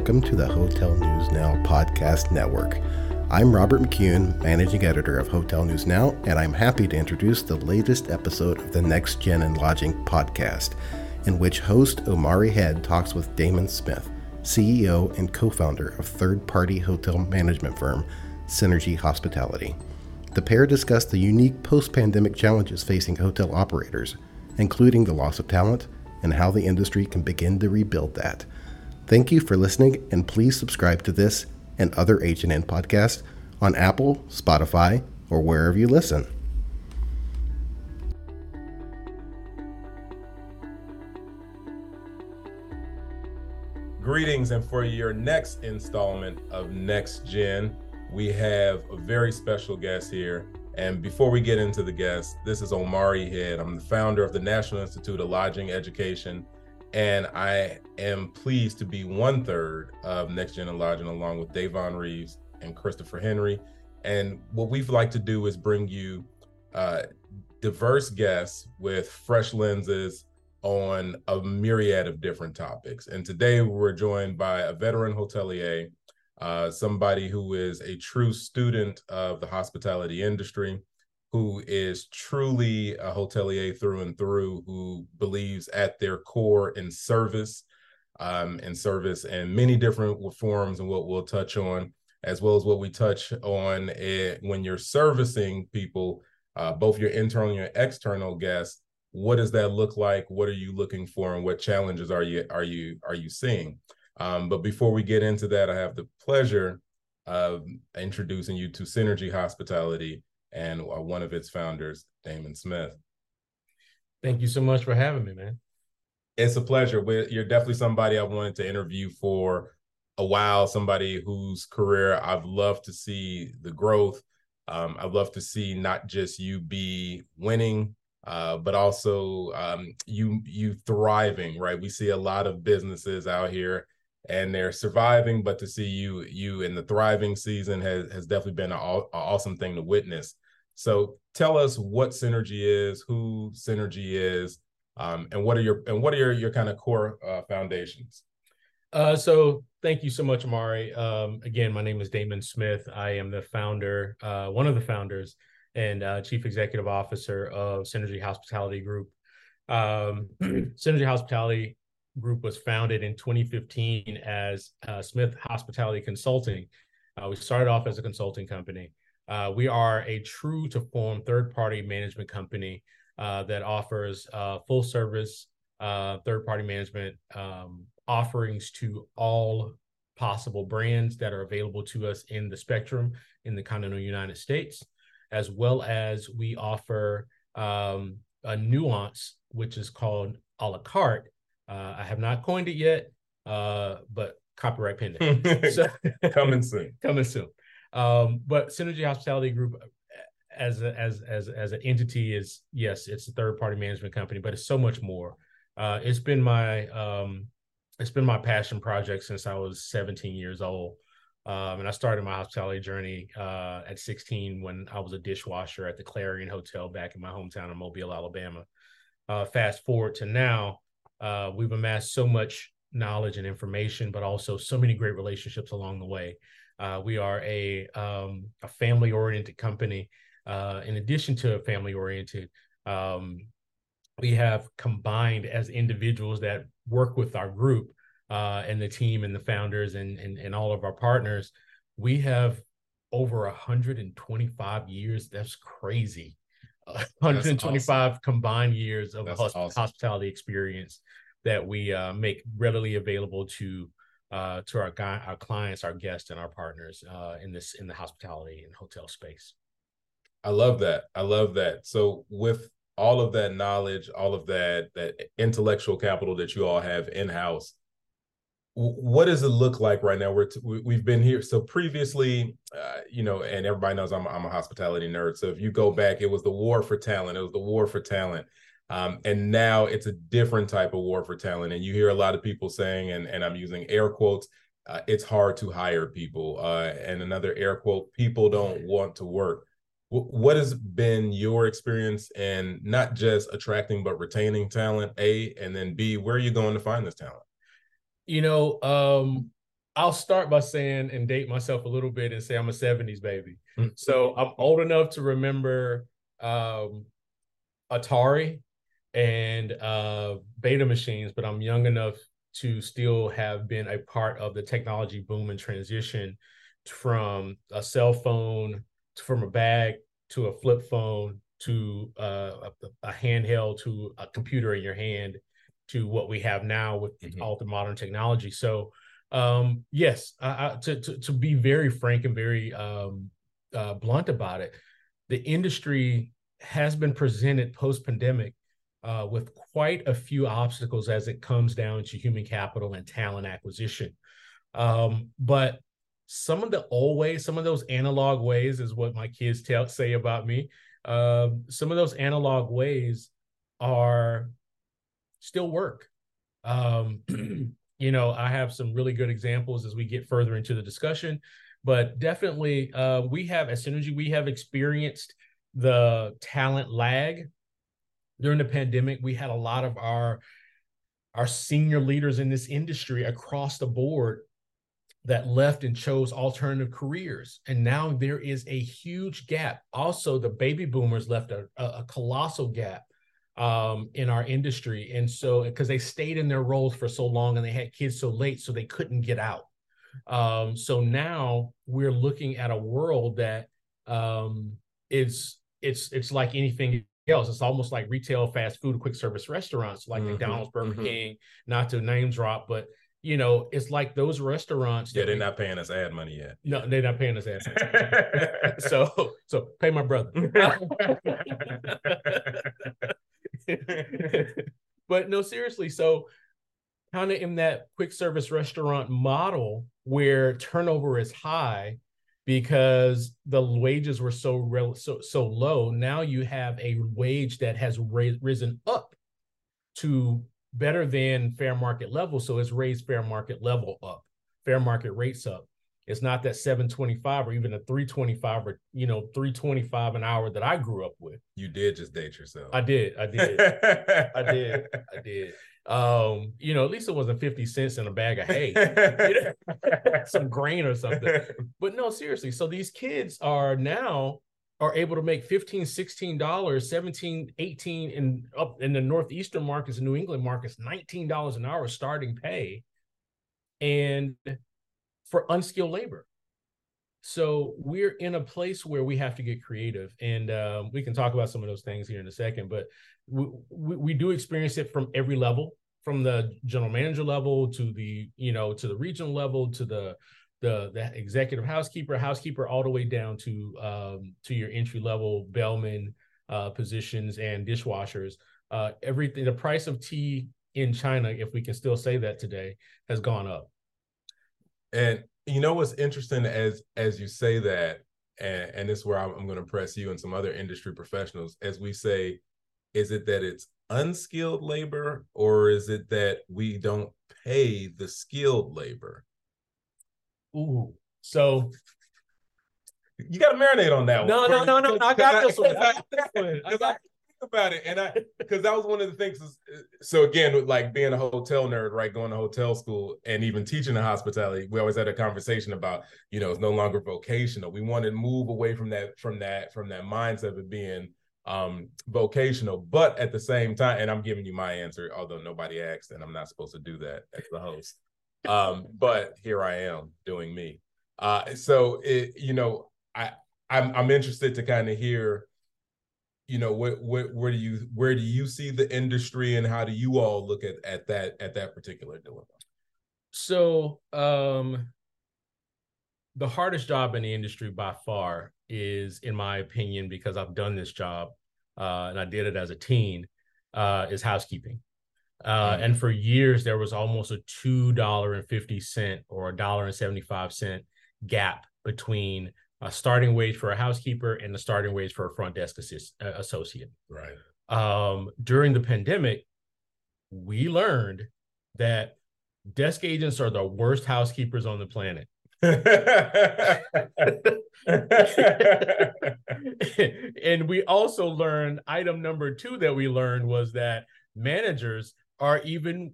Welcome to the Hotel News Now Podcast Network. I'm Robert McCune, managing editor of Hotel News Now, and I'm happy to introduce the latest episode of the Next Gen in Lodging podcast, in which host Omari Head talks with Daymain Smith, CEO and co founder of third party hotel management firm Synergy Hospitality. The pair discuss the unique post pandemic challenges facing hotel operators, including the loss of talent and how the industry can begin to rebuild that. Thank you for listening, and please subscribe to this and other HNN podcasts on Apple, Spotify, or wherever you listen. Greetings, and for your next installment of Next Gen, we have a very special guest here. And before we get into the guest, this is Omari Head. I'm the founder of the National Institute of Lodging Education and I am pleased to be one third of Next Gen and Lodging along with Davon Reeves and Christopher Henry. And what we'd like to do is bring you uh, diverse guests with fresh lenses on a myriad of different topics. And today we're joined by a veteran hotelier, uh, somebody who is a true student of the hospitality industry, who is truly a hotelier through and through, who believes at their core in service, um, in service and many different forms, and what we'll touch on, as well as what we touch on it, when you're servicing people, uh, both your internal and your external guests. What does that look like? What are you looking for, and what challenges are you are you are you seeing? Um, but before we get into that, I have the pleasure of introducing you to Synergy Hospitality and uh, one of its founders, Daymain Smith. Thank you so much for having me, man. It's a pleasure. You're definitely somebody I wanted to interview for a while, somebody whose career I've loved to see the growth. Um, I'd love to see not just you be winning, uh, but also um, you you thriving. Right, we see a lot of businesses out here and they're surviving, but to see you you in the thriving season has has definitely been an, an awesome thing to witness. So tell us what Synergy is, who Synergy is, um, and what are your and what are your your kind of core uh, foundations? Uh, so thank you so much, Omari. Um, again, my name is Daymain Smith. I am the founder, uh, one of the founders, and uh, chief executive officer of Synergy Hospitality Group. Um, Synergy Hospitality Group was founded in 2015 as uh, Smith Hospitality Consulting. Uh, we started off as a consulting company. Uh, we are a true to form third party management company uh, that offers uh, full service uh, third party management um, offerings to all possible brands that are available to us in the spectrum in the continental United States, as well as we offer um, a nuance which is called a la carte. Uh, I have not coined it yet, uh, but copyright pending. so, coming soon. coming soon. Um, but Synergy Hospitality Group as a, as as as an entity is yes, it's a third party management company, but it's so much more. Uh, it's been my um, it's been my passion project since I was 17 years old. Um, and I started my hospitality journey uh, at 16 when I was a dishwasher at the Clarion Hotel back in my hometown of Mobile, Alabama. Uh, fast forward to now, uh, we've amassed so much knowledge and information, but also so many great relationships along the way. Uh, we are a um, a family oriented company. Uh, in addition to a family oriented, um, we have combined as individuals that work with our group uh, and the team and the founders and, and and all of our partners. We have over 125 years. That's crazy. 125 awesome. combined years of hosp- awesome. hospitality experience that we uh, make readily available to uh, to our guy, our clients, our guests, and our partners uh, in this in the hospitality and hotel space. I love that. I love that. So with all of that knowledge, all of that that intellectual capital that you all have in house, what does it look like right now? We're t- we've been here. So previously, uh, you know, and everybody knows I'm I'm a hospitality nerd. So if you go back, it was the war for talent. It was the war for talent. Um, and now it's a different type of war for talent. And you hear a lot of people saying, and, and I'm using air quotes, uh, it's hard to hire people. Uh, and another air quote, people don't want to work. W- what has been your experience in not just attracting, but retaining talent, A, and then B, where are you going to find this talent? You know, um, I'll start by saying and date myself a little bit and say I'm a 70s baby. Mm-hmm. So I'm old enough to remember um, Atari and uh, beta machines, but I'm young enough to still have been a part of the technology boom and transition from a cell phone from a bag to a flip phone to uh, a, a, handheld to a computer in your hand to what we have now with mm-hmm. all the modern technology. So um, yes, I, I, to, to, to be very frank and very um, uh, blunt about it, the industry has been presented post pandemic uh, with quite a few obstacles as it comes down to human capital and talent acquisition. Um, but some of the old ways, some of those analog ways, is what my kids tell say about me. Um, some of those analog ways are still work. Um, you know, I have some really good examples as we get further into the discussion, but definitely, uh, we have at Synergy, we have experienced the talent lag during the pandemic, we had a lot of our our senior leaders in this industry across the board that left and chose alternative careers. And now there is a huge gap. Also, the baby boomers left a, a colossal gap um, in our industry. And so, because they stayed in their roles for so long and they had kids so late, so they couldn't get out. Um, so now we're looking at a world that um, is it's it's like anything else. It's almost like retail, fast food, quick service restaurants like mm-hmm, McDonald's, Burger mm-hmm. King, not to name drop, but you know, it's like those restaurants. Yeah, they're not paying us ad money yet. No, they're not paying us ad money. so, so pay my brother. but no, seriously. So, kind of in that quick service restaurant model where turnover is high, because the wages were so so so low. Now you have a wage that has ra- risen up to better than fair market level, so it's raised fair market level up, fair market rates up. It's not that 725 or even a 325 or you know 325 an hour that I grew up with. You did just date yourself. I did. I did. I did. I did um, you know, at least it wasn't 50 cents in a bag of hay, some grain or something. But no, seriously. So these kids are now are able to make 15 16 dollars 17 18 in up in the northeastern markets new england markets 19 dollars an hour starting pay and for unskilled labor so we're in a place where we have to get creative and um, we can talk about some of those things here in a second but we, we, we do experience it from every level from the general manager level to the you know to the regional level to the the the executive housekeeper housekeeper all the way down to um, to your entry level bellman uh, positions and dishwashers. Uh, everything the price of tea in china if we can still say that today has gone up. And you know what's interesting as as you say that and, and this is where I'm, I'm going to press you and some other industry professionals as we say is it that it's unskilled labor or is it that we don't pay the skilled labor? Ooh, so you got to marinate on that no, one. No, no, no, no. I got this one. I got this one. I got about it, and I because that was one of the things. Is, so again, like being a hotel nerd, right, going to hotel school, and even teaching the hospitality, we always had a conversation about you know it's no longer vocational. We want to move away from that from that from that mindset of it being um vocational but at the same time and i'm giving you my answer although nobody asked and i'm not supposed to do that as the host. Um but here i am doing me. Uh so it you know i i'm, I'm interested to kind of hear you know what what where do you where do you see the industry and how do you all look at at that at that particular dilemma? So um the hardest job in the industry by far is, in my opinion, because I've done this job uh, and I did it as a teen, uh, is housekeeping. Uh, mm-hmm. And for years, there was almost a two dollar and fifty cent or a dollar and seventy five cent gap between a starting wage for a housekeeper and the starting wage for a front desk assist, uh, associate. Right. Um, during the pandemic, we learned that desk agents are the worst housekeepers on the planet. and we also learned item number two that we learned was that managers are even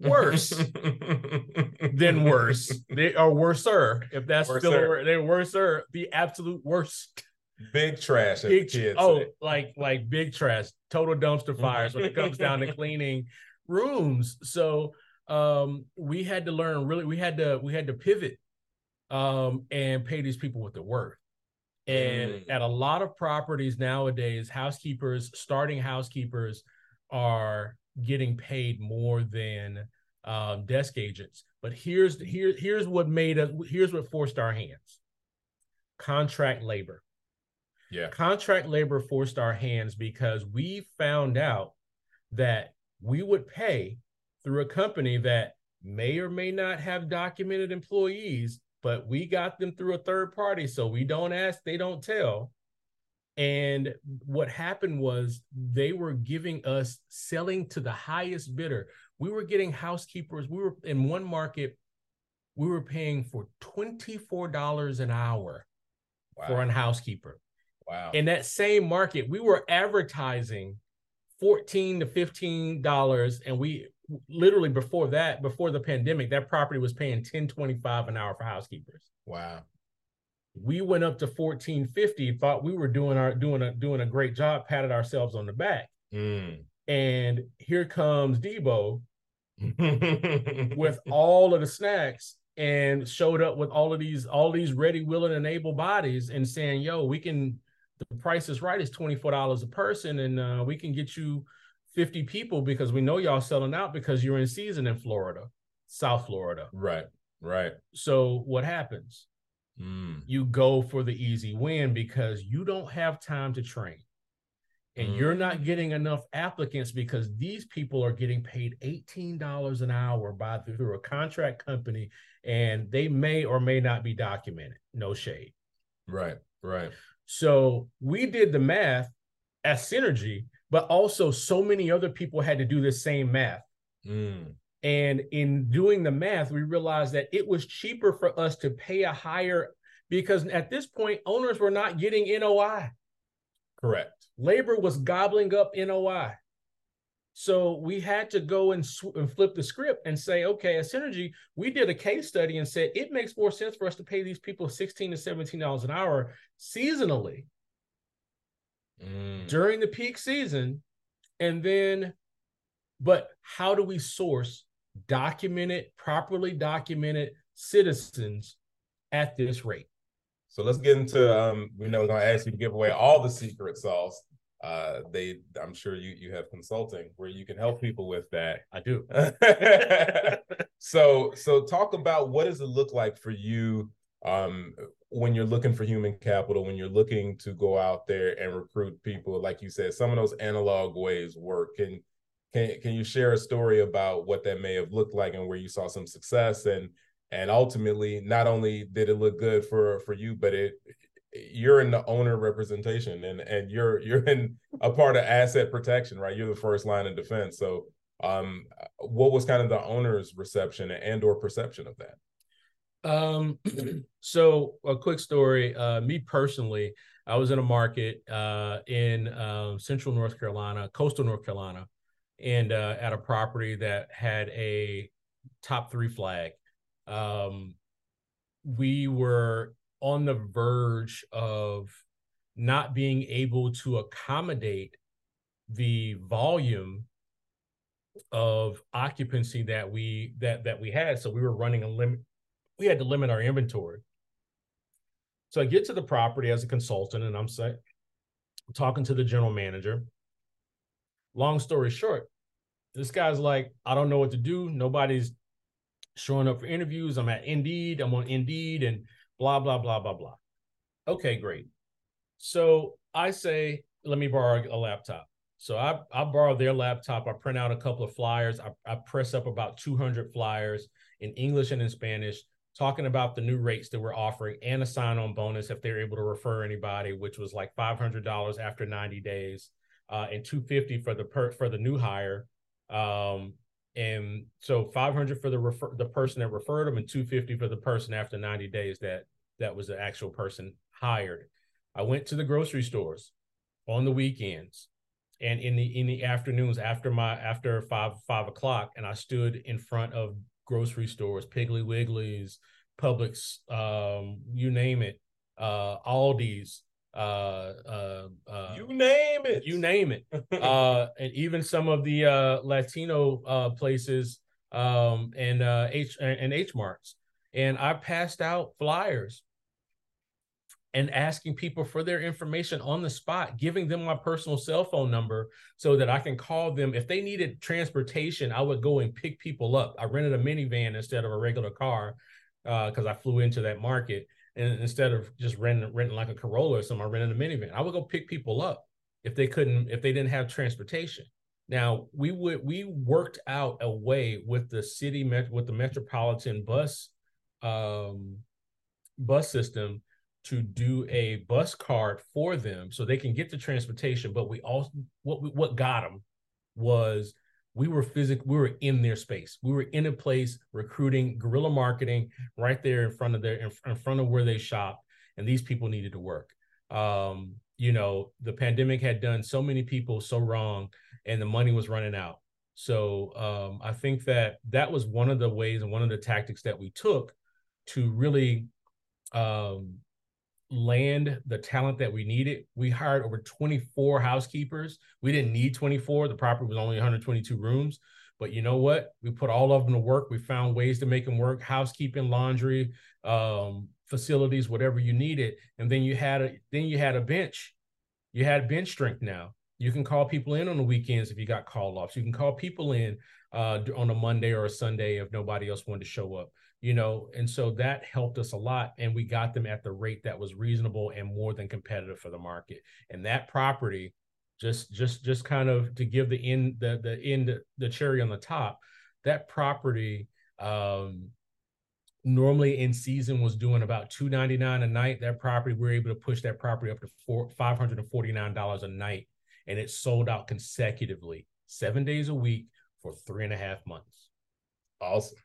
worse than worse. they are worser. If that's Worser. still a word, they're worser. The absolute worst. Big trash, Big, kids oh, say. like like big trash, total dumpster fires when it comes down to cleaning rooms. So um we had to learn really we had to we had to pivot um and pay these people what they're worth. And Mm. at a lot of properties nowadays, housekeepers, starting housekeepers are getting paid more than um, desk agents. But here's here, here's what made us here's what forced our hands. Contract labor. Yeah. Contract labor forced our hands because we found out that we would pay through a company that may or may not have documented employees, but we got them through a third party. So we don't ask, they don't tell. And what happened was they were giving us selling to the highest bidder. We were getting housekeepers. We were in one market, we were paying for $24 an hour for Wow. a housekeeper. wow. In that same market, we were advertising 14 to 15 dollars and we literally before that before the pandemic that property was paying 1025 an hour for housekeepers wow. we went up to 1450 thought we were doing our doing a doing a great job patted ourselves on the back Mm. and here comes Deebo with all of the snacks and showed up with all of these all these ready willing and able bodies and saying yo we can the price is right it's $24 a person and uh, we can get you 50 people because we know y'all selling out because you're in season in florida south florida right. Right. so what happens Mm. you go for the easy win because you don't have time to train and you're not getting enough applicants because these people are getting paid $18 an hour by through a contract company and they may or may not be documented no shade Right. Right. so we did the math at synergy but also so many other people had to do the same math Mm. and in doing the math, we realized that it was cheaper for us to pay a higher because at this point, owners were not getting NOI. Correct. Labor was gobbling up NOI. So we had to go and, sw- and flip the script and say, okay, at Synergy, we did a case study and said it makes more sense for us to pay these people 16 to $17 an hour seasonally Mm. during the peak season. And then, but how do we source documented, properly documented citizens at this rate? So let's get into um we know we're gonna ask you to give away all the secret sauce. Uh they I'm sure you you have consulting where you can help people with that. I do. so so talk about what does it look like for you um when you're looking for human capital when you're looking to go out there and recruit people like you said some of those analog ways work. Can can can you share a story about what that may have looked like and where you saw some success? And and ultimately not only did it look good for for you but it you're in the owner representation and and you're you're in a part of asset protection right? You're the first line of defense. So um what was kind of the owner's reception and or perception of that Um, so a quick story. Uh, me personally, I was in a market uh, in um, central North Carolina, coastal North Carolina, and uh, at a property that had a top three flag. Um, we were on the verge of not being able to accommodate the volume of occupancy that we that that we had so we were running a limit we had to limit our inventory. So i get to the property as a consultant and i'm saying talking to the general manager. Long story short this guy's like i don't know what to do. Nobody's showing up for interviews. I'm at indeed. I'm on indeed and blah blah blah blah blah. Okay great. So i say let me borrow a laptop. So I, I borrow their laptop. I print out a couple of flyers. I, I press up about 200 flyers in English and in Spanish, talking about the new rates that we're offering and a sign on bonus if they're able to refer anybody, which was like $500 after 90 days uh, and 250 for the per, for the new hire. Um, and so 500 for the refer, the person that referred them and 250 for the person after 90 days that that was the actual person hired. I went to the grocery stores on the weekends and in the in the afternoons after my after five five o'clock and i stood in front of grocery stores, Piggly Wigglies, Publix, um, you name it, uh, Aldi's, uh, uh, uh, you name it, you name it, uh, and even some of the uh, Latino uh, places um, and uh, H and H marks. And I passed out flyers and asking people for their information on the spot, giving them my personal cell phone number so that I can call them. If they needed transportation, I would go and pick people up. I rented a minivan instead of a regular car because uh, I flew into that market. And instead of just renting, renting like a Corolla or something, I rented a minivan. I would go pick people up if they couldn't, if they didn't have transportation. Now we would we worked out a way with the city met with the metropolitan bus um, bus system to do a bus card for them so they can get the transportation. But we also what we, what got them was we were physical we were in their space we were in a place recruiting guerrilla marketing right there in front of their in, in front of where they shop and these people needed to work um you know the pandemic had done so many people so wrong and the money was running out so um i think that that was one of the ways and one of the tactics that we took to really um land the talent that we needed. We hired over 24 housekeepers. We didn't need 24. The property was only 122 rooms. But you know what? We put all of them to work. We found ways to make them work housekeeping, laundry, um, facilities, whatever you needed. And then you had a then you had a bench. You had bench strength now. You can call people in on the weekends if you got call offs. You can call people in uh, on a Monday or a Sunday if nobody else wanted to show up you know and so that helped us a lot and we got them at the rate that was reasonable and more than competitive for the market and that property just just just kind of to give the end the the end the cherry on the top that property um normally in season was doing about 299 a night. That property we are able to push that property up to four, $549 a night and it sold out consecutively seven days a week for three and a half months. Awesome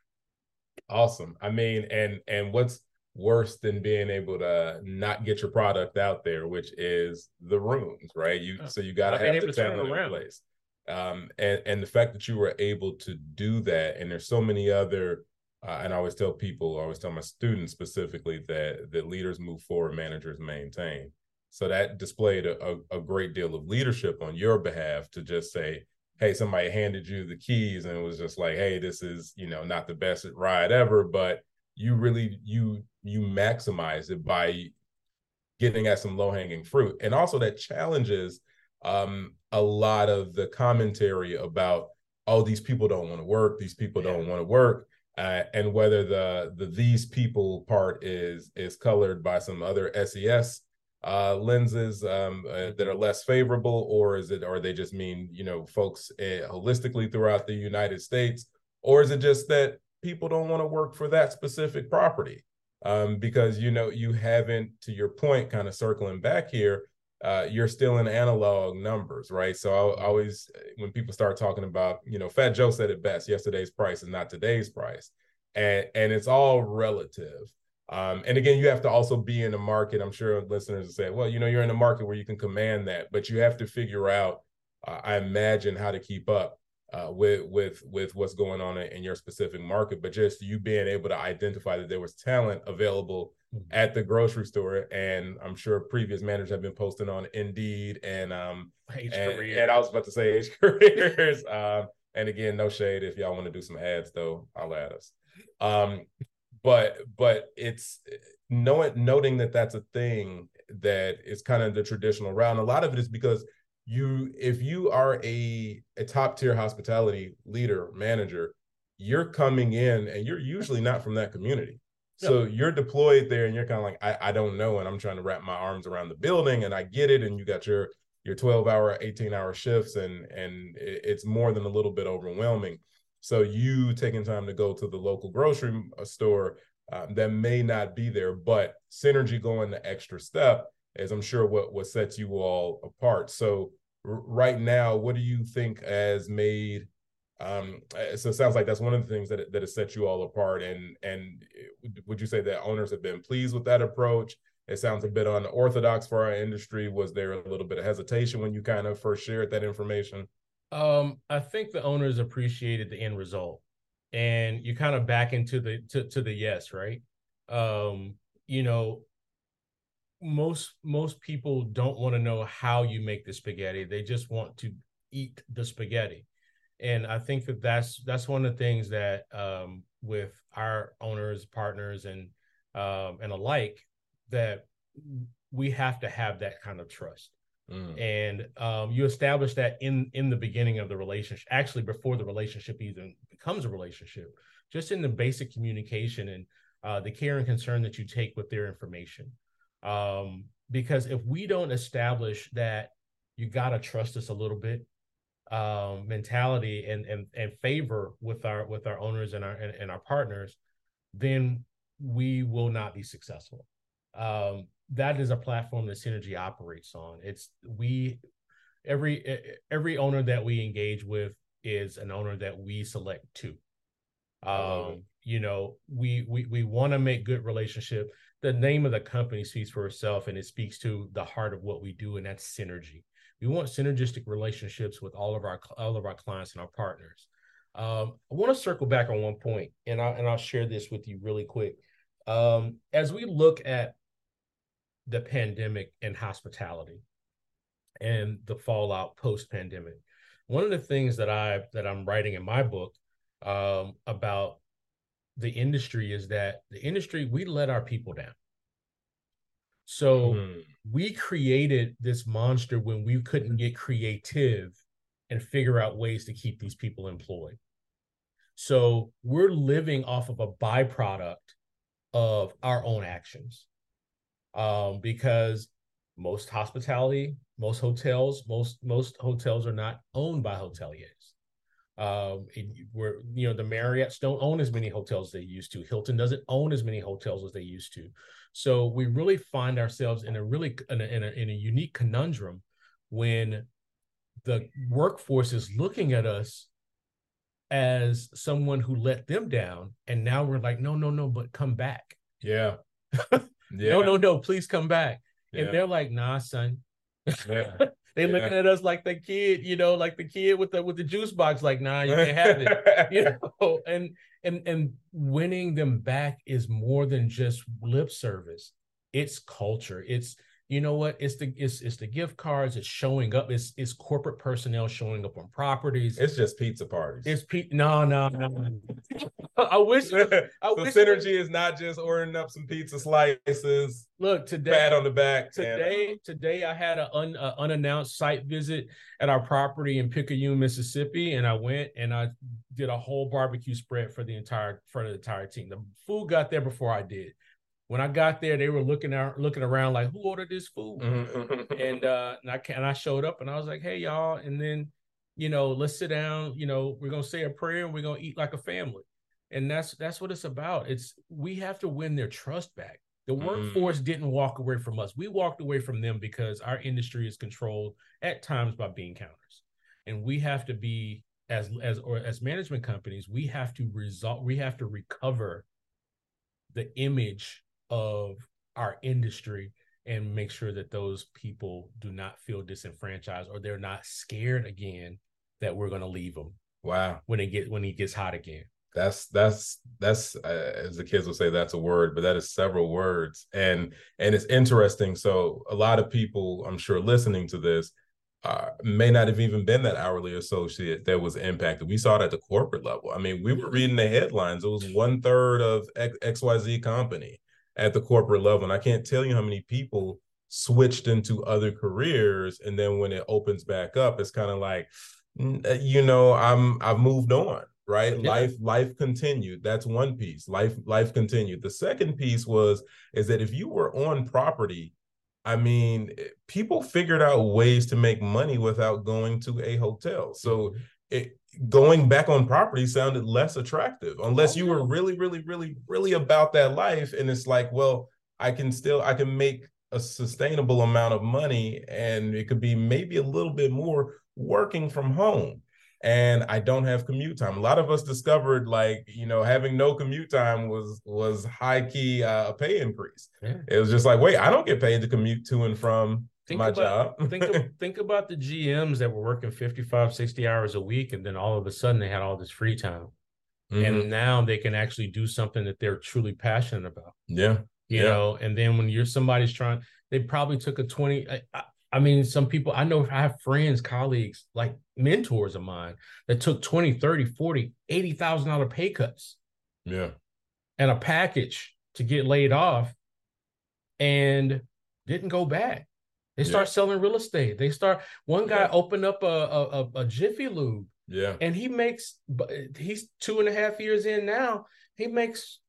Awesome. I mean, and and what's worse than being able to not get your product out there, which is the rooms, right? You so you got to have the talent in place. Um, and and the fact that you were able to do that, and there's so many other, uh, and I always tell people, I always tell my students specifically that that leaders move forward, managers maintain. So that displayed a, a, a great deal of leadership on your behalf to just say, hey, somebody handed you the keys and it was just like, hey, this is, you know, not the best ride ever, but you really you you maximize it by getting at some low-hanging fruit. And also that challenges um a lot of the commentary about oh these people don't want to work these people don't want to work uh, and whether the the these people part is is colored by some other ses uh, lenses um, uh, that are less favorable, or is it, or they just mean you know folks uh, holistically throughout the United States, or is it just that people don't want to work for that specific property um, because you know you haven't, to your point, kind of circling back here, uh, you're still in analog numbers, right? So I, always, when people start talking about, you know, Fat Joe said it best: yesterday's price is not today's price, and and it's all relative. Um, and again, you have to also be in the market. I'm sure listeners will say, well, you know, you're in a market where you can command that, but you have to figure out, uh, I imagine, how to keep up uh, with with with what's going on in your specific market. But just you being able to identify that there was talent available mm-hmm. at the grocery store, and I'm sure previous managers have been posting on Indeed and um H and, and I was about to say H careers. um, and again, no shade if y'all want to do some ads though, I'll add us. Um, but but it's knowing noting that that's a thing that is kind of the traditional route. And a lot of it is because you if you are a a top tier hospitality leader manager, you're coming in and you're usually not from that community. So you're deployed there and you're kind of like, I, I don't know. And I'm trying to wrap my arms around the building and I get it. And you got your your 12 hour, 18 hour shifts and and it's more than a little bit overwhelming. So you taking time to go to the local grocery uh, store um, that may not be there, but synergy going the extra step is I'm sure what what sets you all apart. So r- right now, what do you think has made um, uh, so it sounds like that's one of the things that that has set you all apart. And and uh, would you say that owners have been pleased with that approach? It sounds a bit unorthodox for our industry. Was there a little bit of hesitation when you kind of first shared that information? Um, I think the owners appreciated the end result. and you kind of back into the to, to the yes, right? Um, you know, most most people don't want to know how you make the spaghetti. They just want to eat the spaghetti. And I think that that's that's one of the things that um, with our owners, partners, and um, and alike that we have to have that kind of trust. Mm. And um, you establish that in in the beginning of the relationship, actually before the relationship even becomes a relationship, just in the basic communication and uh, the care and concern that you take with their information. Um, because if we don't establish that you gotta trust us a little bit, um, mentality and and and favor with our with our owners and our and, and our partners, then we will not be successful. Um, that is a platform that Synergy operates on. It's we every every owner that we engage with is an owner that we select to. Um, you know, we we we want to make good relationship. The name of the company speaks for itself, and it speaks to the heart of what we do, and that's synergy. We want synergistic relationships with all of our all of our clients and our partners. Um, I want to circle back on one point, and I and I'll share this with you really quick. Um, as we look at the pandemic and hospitality and the fallout post pandemic. One of the things that I that I'm writing in my book um, about the industry is that the industry we let our people down. So mm. we created this monster when we couldn't get creative and figure out ways to keep these people employed. So we're living off of a byproduct of our own actions um, because most hospitality, most hotels, most most hotels are not owned by hoteliers. Um, where you know the Marriotts don't own as many hotels as they used to. Hilton doesn't own as many hotels as they used to. So we really find ourselves in a really in a, in a, in a unique conundrum when the workforce is looking at us as someone who let them down, and now we're like, no, no, no, but come back. Yeah. Yeah. No, no, no, please come back. Yeah. And they're like, nah, son. Yeah. they looking at us like the kid, you know, like the kid with the with the juice box, like, nah, you can't have it. you know, and and and winning them back is more than just lip service. It's culture. It's you know what? It's the it's it's the gift cards. It's showing up. It's it's corporate personnel showing up on properties. It's just pizza parties. It's pe- no no no. I wish. I so wish synergy is not just ordering up some pizza slices. Look today. Pat on the back. Today and, today I had an un, unannounced site visit at our property in Picayune, Mississippi, and I went and I did a whole barbecue spread for the entire for the entire team. The food got there before I did when I got there, they were looking out, looking around like, "Who ordered this food?" Mm-hmm. and uh, and I and I showed up, and I was like, "Hey, y'all!" And then, you know, let's sit down. You know, we're gonna say a prayer, and we're gonna eat like a family. And that's that's what it's about. It's we have to win their trust back. The mm-hmm. workforce mm. didn't walk away from us. We walked away from them because our industry is controlled at times by bean counters, and we have to be as as or as management companies, we have to result. We have to recover the image of our industry and make sure that those people do not feel disenfranchised or they're not scared again that we're going to leave them. Wow. When it get when he gets hot again. That's that's that's uh, as the kids will say that's a word, but that is several words, and and it's interesting. So a lot of people, I'm sure, listening to this, uh, may not have even been that hourly associate that was impacted. We saw it at the corporate level. I mean, we were reading the headlines. It was one third of X, XYZ company at the corporate level. And I can't tell you how many people switched into other careers. And then when it opens back up, it's kind of like, uh, you know, I'm I've moved on, right? Yeah. Life, life continued. That's one piece. Life, life continued. The second piece was is that if you were on property, I mean, eh, people figured out ways to make money without going to a hotel. So mm-hmm. it, going back on property sounded less attractive unless you were really really really really about that life and it's like well i can still i can make a sustainable amount of money and it could be maybe a little bit more working from home and i don't have commute time a lot of us discovered like you know having no commute time was was high key uh, a pay increase yeah. it was just like wait i don't get paid to commute to and from think my about, job. think, think about the GMs that were working 55, 60 hours a week, and then all of a sudden they had all this free time. mm-hmm. and now they can actually do something that they're truly passionate about. Yeah, you yeah. know. And then when you're somebody's trying, they probably took a twenty. I, I mean, some people I know I have friends, colleagues, like mentors of mine that took 20, 30, 40, 80,000 dollar pay cuts. Yeah. And a package to get laid off and didn't go back. They start selling real estate. They start one guy yeah. opened up a, a, a Jiffy Lube. Yeah. And he makes he's two and a half years in now. He makes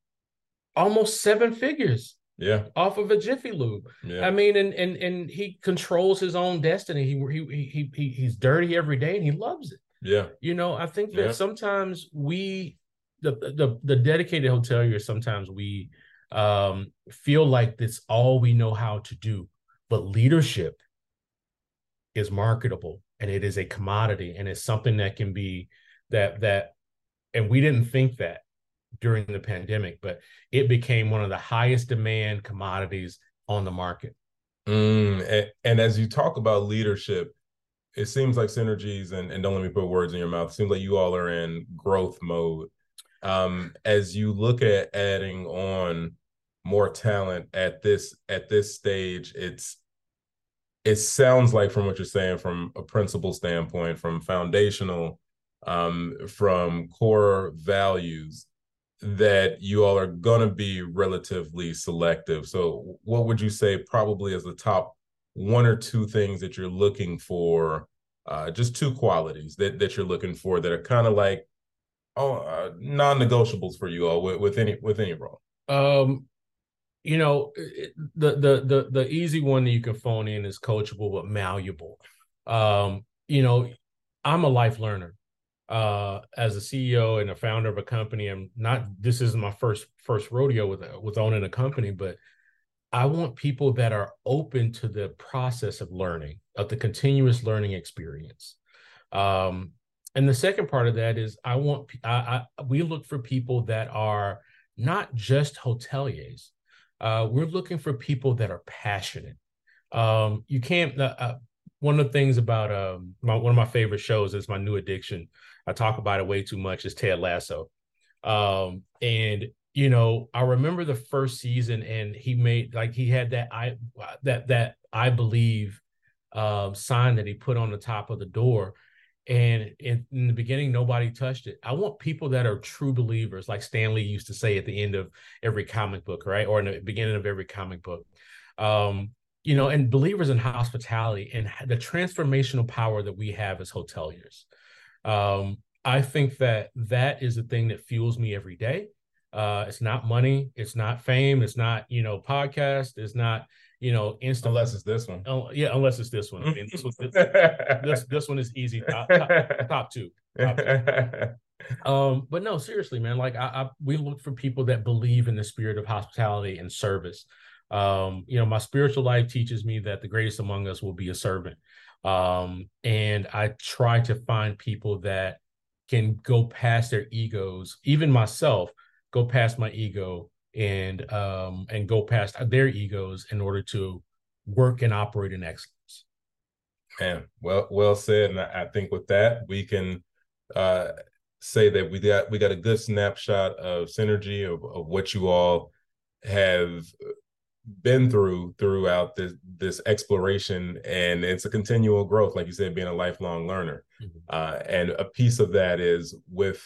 almost seven figures yeah. off of a jiffy lube. Yeah. i mean and and and he controls his own destiny. He he he, he he's dirty every day and he loves it. Yeah. You know i think that yeah. sometimes we the, the the dedicated hoteliers sometimes we um feel like that's all we know how to do but leadership is marketable and it is a commodity and it's something that can be that that and we didn't think that during the pandemic, but it became one of the highest demand commodities on the market. Mm, and, and, as you talk about leadership, it seems like synergies, and, and don't let me put words in your mouth, seems like you all are in growth mode. Um, as you look at adding on more talent at this at this stage, it's it sounds like from what you're saying from a principle standpoint, from foundational, um, from core values, that you all are going to be relatively selective. So, what would you say probably as the top one or two things that you're looking for? Uh, just two qualities that that you're looking for that are kind of like oh uh, non-negotiables for you all with, with any with any role. Um, you know, the the the the easy one that you can phone in is coachable but malleable. Um, you know, I'm a life learner uh, as a CEO and a founder of a company, I'm not. This isn't my first first rodeo with with owning a company, but I want people that are open to the process of learning, of the continuous learning experience. Um, and the second part of that is I want I, I we look for people that are not just hoteliers. Uh, we're looking for people that are passionate. Um, you can't. Uh, uh one of the things about um, my, one of my favorite shows is my new addiction I talk about it way too much is Ted Lasso. Um, and you know, I remember the first season and he made like he had that I that that I believe uh, sign that he put on the top of the door. And in, in, the beginning, nobody touched it. I want people that are true believers, like Stan Lee used to say at the end of every comic book, right? Or in the beginning of every comic book. Um, you know, and believers in hospitality and the transformational power that we have as hoteliers. Um, I think that that is the thing that fuels me every day. Uh, it's not money, it's not fame, it's not you know podcast, it's not you know instant. Unless it's this one, uh, yeah. Unless it's this one. I mean, this was this, this, this one is easy. Top, top, top two. Top two. um, but no, seriously, man. Like I, I, we look for people that believe in the spirit of hospitality and service. Um, you know, my spiritual life teaches me that the greatest among us will be a servant. Um, and I try to find people that can go past their egos, even myself, go past my ego and um and go past their egos in order to work and operate in excellence. Man, well, well said. And I think with that, we can uh say that we got we got a good snapshot of synergy of, of what you all have been through throughout this this exploration and it's a continual growth like you said being a lifelong learner. Mm-hmm. uh, and a piece of that is with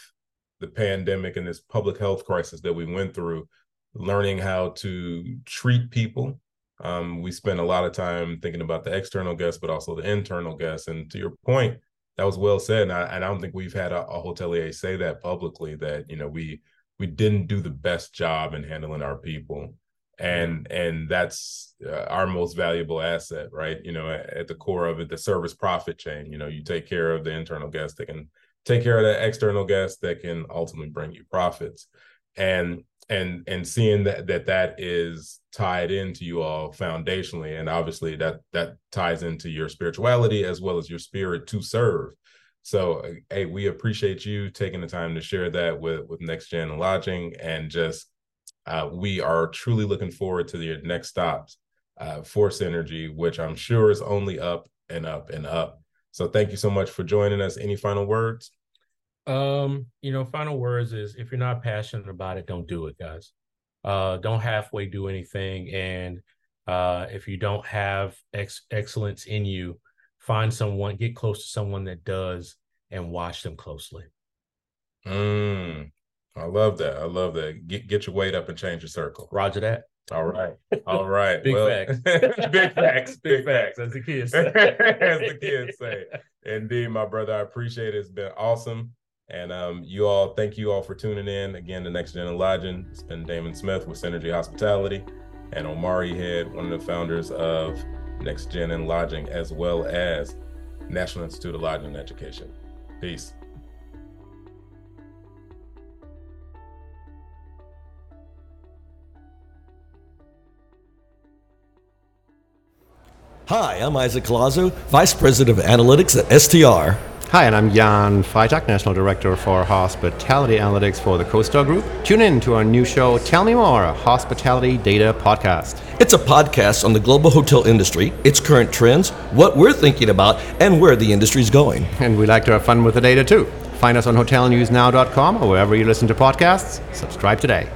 the pandemic and this public health crisis that we went through learning how to treat people. Um, we spent a lot of time thinking about the external guests but also the internal guests. And to your point that was well said. And i, and I don't think we've had a, a hotelier say that publicly that you know we we didn't do the best job in handling our people and and that's uh, our most valuable asset right? You know at, at, the core of it the service profit chain you know you take care of the internal guests that can take care of the external guests that can ultimately bring you profits. And and and seeing that that that is tied into you all foundationally and obviously that that ties into your spirituality as well as your spirit to serve. So hey we appreciate you taking the time to share that with with next gen lodging and just uh, we are truly looking forward to your next stops uh, for Synergy, which I'm sure is only up and up and up. So thank you so much for joining us. Any final words? Um, you know, final words is if you're not passionate about it, don't do it, guys. Uh, don't halfway do anything. And uh, if you don't have ex- excellence in you, find someone, get close to someone that does, and watch them closely. Mm, I love that. I love that. Get get your weight up and change your circle. Roger that. All right. All right. Big well, facts. big facts. Big facts, as the kids say. as the kids say. Indeed, my brother. I appreciate it. It's been awesome. And um, you all, thank you all for tuning in. Again, the Next Gen in Lodging. It's been Daymain Smith with Synergy Hospitality and Omari Head, one of the founders of Next Gen in Lodging, as well as National Institute of Lodging and Education. Peace. Hi, I'm Isaac Collazo, Vice President of Analytics at STR. Hi, and I'm Jan Freitag, National Director for Hospitality Analytics for the CoStar Group. Tune in to our new show, Tell Me More, a hospitality data podcast. It's a podcast on the global hotel industry, its current trends, what we're thinking about, and where the industry's going. And we like to have fun with the data too. Find us on hotelnewsnow.com or wherever you listen to podcasts. Subscribe today.